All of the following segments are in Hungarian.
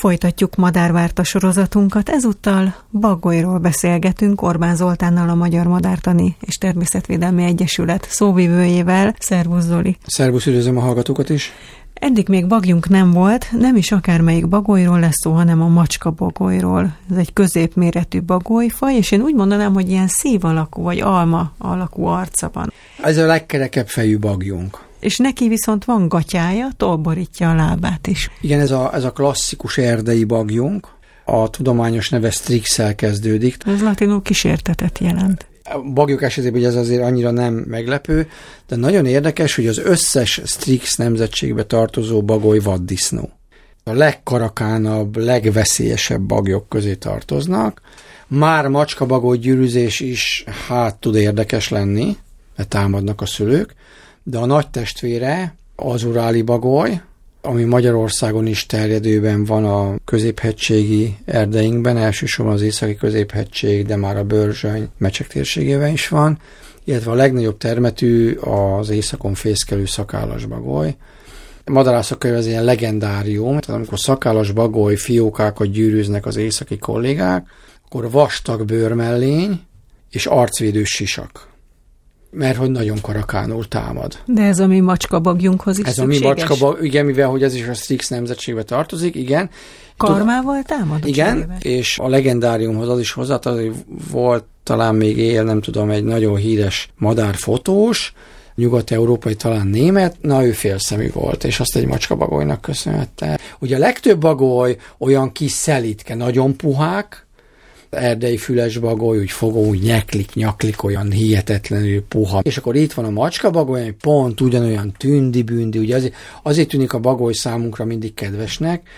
Folytatjuk Madárvárta sorozatunkat, ezúttal Bagolyról beszélgetünk Orbán Zoltánnal a Magyar Madártani és Természetvédelmi Egyesület szóvivőjével. Szervusz Zoli! Szervusz, üdvözlöm a hallgatókat is! Eddig még bagyunk nem volt, nem is akármelyik bagolyról lesz szó, hanem a macska bagolyról. Ez egy középméretű bagolyfaj, és én úgy mondanám, hogy ilyen szív alakú, vagy alma alakú arca van. Ez a legkerekebb fejű bagyunk és neki viszont van gatyája, tolborítja a lábát is. Igen, ez a, ez a klasszikus erdei bagyunk, a tudományos neve Strixel kezdődik. Ez latinul kísértetet jelent. A bagyok esetében ez azért annyira nem meglepő, de nagyon érdekes, hogy az összes Strix nemzetségbe tartozó bagoly vaddisznó. A legkarakánabb, legveszélyesebb bagyok közé tartoznak. Már macska bagoly gyűrűzés is hát tud érdekes lenni, mert támadnak a szülők, de a nagy testvére az uráli bagoly, ami Magyarországon is terjedőben van a középhegységi erdeinkben, elsősorban az északi középhegység, de már a Börzsöny mecsek térségében is van, illetve a legnagyobb termetű az északon fészkelő szakállas bagoly. Madarászok körül ez ilyen legendárium, tehát amikor szakállas bagoly fiókákat gyűrűznek az északi kollégák, akkor vastag bőrmellény és arcvédő sisak mert hogy nagyon karakánul támad. De ez a mi macskabagyunkhoz is Ez szükséges? a mi macskabag, igen, mivel hogy ez is a Strix nemzetségbe tartozik, igen. Karmával támad? Igen, cserébe? és a legendáriumhoz az is hogy volt talán még él, nem tudom, egy nagyon híres madárfotós, nyugat-európai, talán német, na ő félszemű volt, és azt egy macskabagolynak köszönhette. Ugye a legtöbb bagoly olyan kis szelitke, nagyon puhák, erdei bagoly, úgy fogó, úgy nyeklik, nyaklik, olyan hihetetlenül puha. És akkor itt van a macska bagoly, ami pont ugyanolyan tündi-bündi, ugye azért, azért tűnik a bagoly számunkra mindig kedvesnek.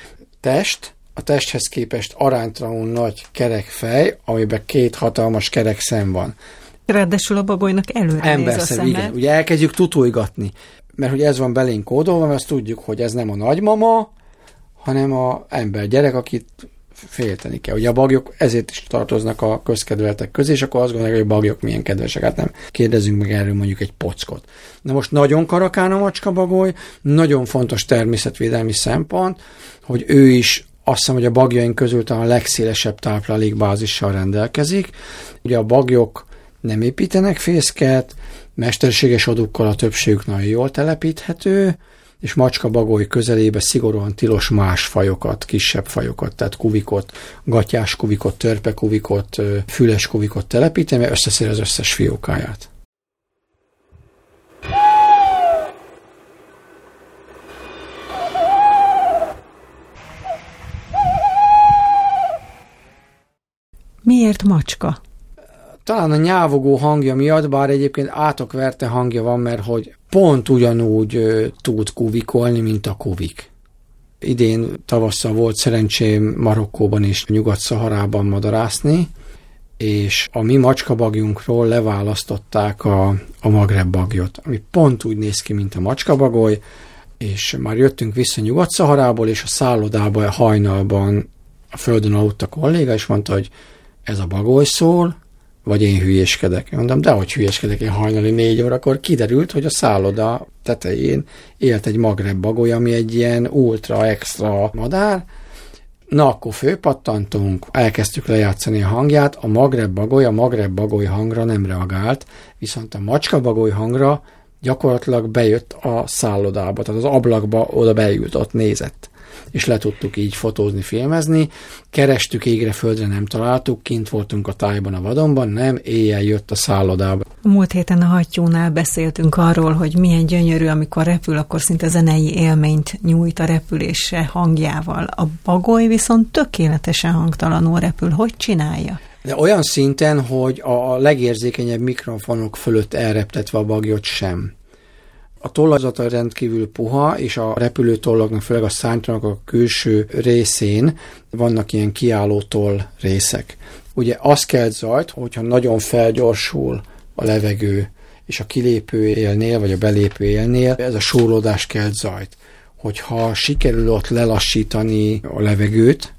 Test, a testhez képest aránytalanul nagy kerek fej, amiben két hatalmas kerek szem van. Ráadásul a bagolynak előre Emberszerű, igen. Ugye elkezdjük tutulgatni, mert hogy ez van belénk kódolva, mert azt tudjuk, hogy ez nem a nagymama, hanem a ember gyerek, akit félteni kell. Ugye a bagyok ezért is tartoznak a közkedveltek közé, és akkor azt gondolják, hogy a bagyok milyen kedvesek, hát nem kérdezzünk meg erről mondjuk egy pockot. Na most nagyon karakán a macska bagoly, nagyon fontos természetvédelmi szempont, hogy ő is azt hiszem, hogy a bagjaink közül talán a legszélesebb táplálékbázissal rendelkezik. Ugye a bagyok nem építenek fészket, mesterséges adókkal a többségük nagyon jól telepíthető, és macska bagoly közelébe szigorúan tilos más fajokat, kisebb fajokat, tehát kuvikot, gatyás kuvikot, törpe kuvikot, füles kuvikot telepíteni, mert összeszér az összes fiókáját. Miért macska? talán a nyávogó hangja miatt, bár egyébként átokverte hangja van, mert hogy pont ugyanúgy tud kuvikolni, mint a kuvik. Idén tavasszal volt szerencsém Marokkóban és Nyugat-Szaharában madarászni, és a mi macskabagjunkról leválasztották a, a magreb bagyot, ami pont úgy néz ki, mint a macskabagoly, és már jöttünk vissza Nyugat-Szaharából, és a szállodába hajnalban a földön aludt a kolléga, és mondta, hogy ez a bagoly szól, vagy én hülyéskedek. Mondom, de hogy hülyéskedek én hajnali négy órakor, kiderült, hogy a szálloda tetején élt egy magreb bagoly, ami egy ilyen ultra extra madár, Na, akkor főpattantunk, elkezdtük lejátszani a hangját, a magreb bagoly, a magreb bagoly hangra nem reagált, viszont a macska bagoly hangra gyakorlatilag bejött a szállodába, tehát az ablakba oda bejutott, nézett és le tudtuk így fotózni, filmezni. Kerestük égre, földre nem találtuk, kint voltunk a tájban, a vadonban, nem, éjjel jött a szállodába. Múlt héten a hattyúnál beszéltünk arról, hogy milyen gyönyörű, amikor repül, akkor szinte zenei élményt nyújt a repülése hangjával. A bagoly viszont tökéletesen hangtalanul repül. Hogy csinálja? De olyan szinten, hogy a legérzékenyebb mikrofonok fölött elreptetve a bagyot sem. A tollazata rendkívül puha, és a repülőtollaknak, főleg a szárnynak a külső részén vannak ilyen kiálló toll részek. Ugye az kell zajt, hogyha nagyon felgyorsul a levegő, és a kilépő élnél, vagy a belépő élnél, ez a sórolódás kell zajt. Hogyha sikerül ott lelassítani a levegőt,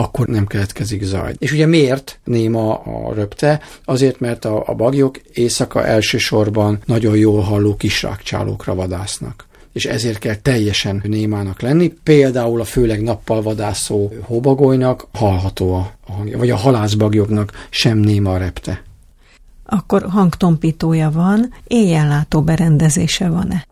akkor nem keletkezik zaj. És ugye miért néma a röpte? Azért, mert a, a bagyok éjszaka elsősorban nagyon jól halló kisrákcsálókra vadásznak. és ezért kell teljesen némának lenni. Például a főleg nappal vadászó hóbagolynak hallható a hangja, vagy a halászbagyoknak sem néma a repte. Akkor hangtompítója van, éjjellátó berendezése van-e?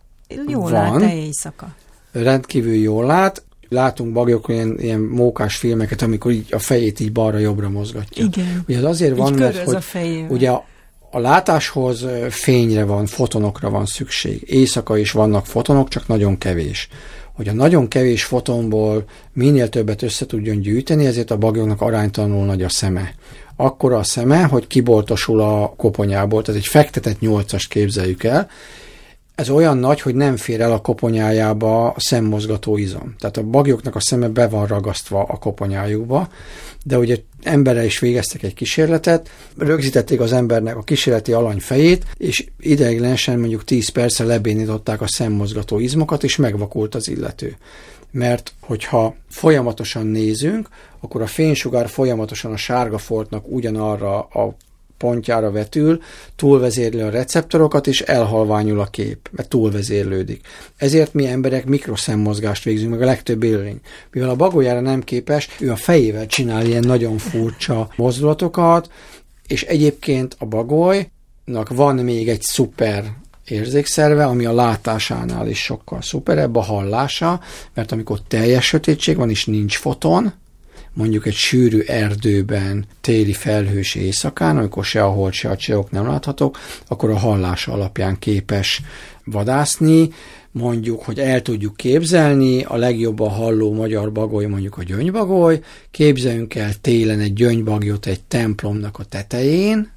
Jól van. lát éjszaka? Rendkívül jól lát, látunk bagyok ilyen, ilyen mókás filmeket, amikor így a fejét így balra-jobbra mozgatja. Igen. Ugye az azért van, így mert hogy a ugye a, a látáshoz fényre van, fotonokra van szükség. Éjszaka is vannak fotonok, csak nagyon kevés. Hogy a nagyon kevés fotonból minél többet össze tudjon gyűjteni, ezért a bagyoknak aránytalanul nagy a szeme. Akkor a szeme, hogy kiboltosul a koponyából, tehát egy fektetett nyolcas képzeljük el, ez olyan nagy, hogy nem fér el a koponyájába a szemmozgató izom. Tehát a bagyoknak a szeme be van ragasztva a koponyájukba, de ugye emberre is végeztek egy kísérletet, rögzítették az embernek a kísérleti alany fejét, és ideiglenesen mondjuk 10 percre lebénították a szemmozgató izmokat, és megvakult az illető. Mert hogyha folyamatosan nézünk, akkor a fénysugár folyamatosan a sárga foltnak ugyanarra a pontjára vetül, túlvezérli a receptorokat, és elhalványul a kép, mert túlvezérlődik. Ezért mi emberek mikroszemmozgást végzünk, meg a legtöbb élőlény. Mivel a bagolyára nem képes, ő a fejével csinál ilyen nagyon furcsa mozdulatokat, és egyébként a bagolynak van még egy szuper érzékszerve, ami a látásánál is sokkal szuperebb, a hallása, mert amikor teljes sötétség van, és nincs foton, mondjuk egy sűrű erdőben, téli felhős éjszakán, amikor se a hold, se a csillagok nem láthatók, akkor a hallás alapján képes vadászni, mondjuk, hogy el tudjuk képzelni, a legjobban halló magyar bagoly mondjuk a gyöngybagoly, képzeljünk el télen egy gyöngybagyot egy templomnak a tetején,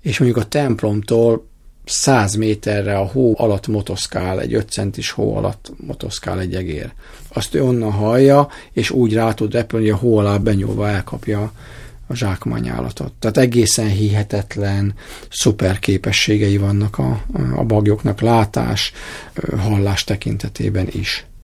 és mondjuk a templomtól 100 méterre a hó alatt motoszkál, egy 5 centis hó alatt motoszkál egy egér. Azt ő onnan hallja, és úgy rá tud repülni, hogy a hó alá benyúlva elkapja a zsákmányállatot. Tehát egészen hihetetlen szuper képességei vannak a, a bagyoknak látás, hallás tekintetében is.